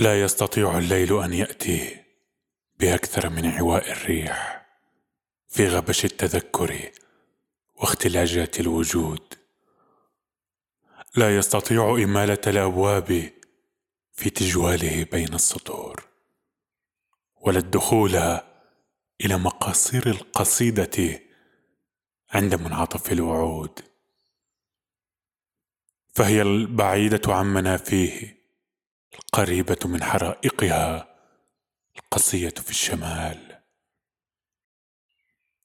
لا يستطيع الليل أن يأتي بأكثر من عواء الريح في غبش التذكر واختلاجات الوجود. لا يستطيع إمالة الأبواب في تجواله بين السطور ولا الدخول إلى مقاصير القصيدة عند منعطف الوعود. فهي البعيدة عن منافيه. القريبه من حرائقها القصية في الشمال.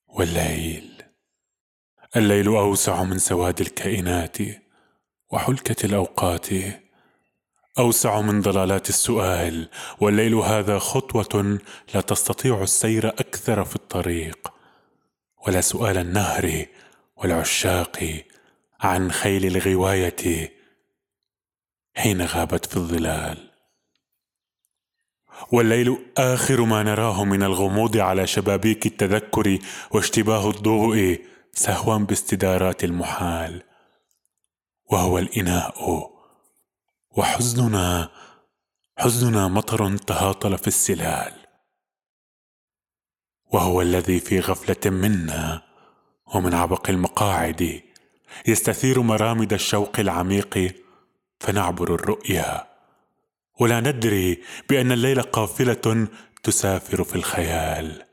والليل الليل أوسع من سواد الكائنات وحلكة الأوقات أوسع من ضلالات السؤال. والليل هذا خطوة لا تستطيع السير أكثر في الطريق ولا سؤال النهر والعشاق عن خيل الغواية حين غابت في الظلال. والليل آخر ما نراه من الغموض على شبابيك التذكر واشتباه الضوء سهوا باستدارات المحال. وهو الإناء. وحزننا حزننا مطر تهاطل في السلال. وهو الذي في غفلة منا ومن عبق المقاعد يستثير مرامد الشوق العميق فنعبر الرؤيا. ولا ندري بأن الليل قافلة تسافر في الخيال.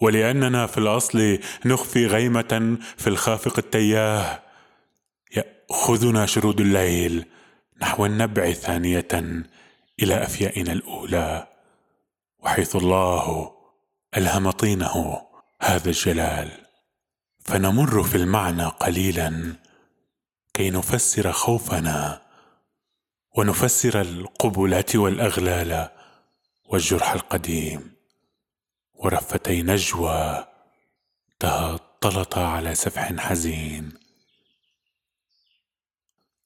ولأننا في الأصل نخفي غيمة في الخافق التياه. يأخذنا شرود الليل نحو النبع ثانية إلى أفيائنا الأولى. وحيث الله ألهم طينه هذا الجلال. فنمر في المعنى قليلا كي نفسر خوفنا ونفسر القبلات والأغلال والجرح القديم. ورفتي نجوى تهطلتا على سفح حزين.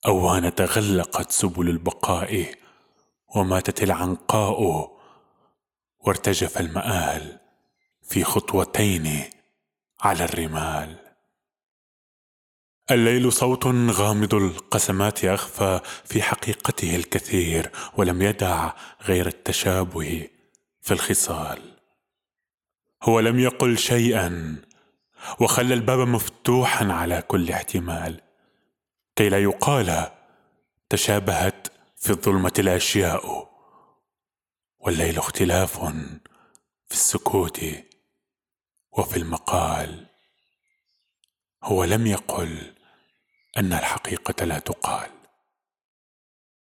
أوان تغلقت سبل البقاء وماتت العنقاء وارتجف المآل في خطوتين على الرمال. الليل صوت غامض القسمات أخفى في حقيقته الكثير ولم يدع غير التشابه في الخصال. هو لم يقل شيئا وخلى الباب مفتوحا على كل احتمال. كي لا يقال تشابهت في الظلمة الأشياء والليل اختلاف في السكوت وفي المقال. هو لم يقل أن الحقيقة لا تقال.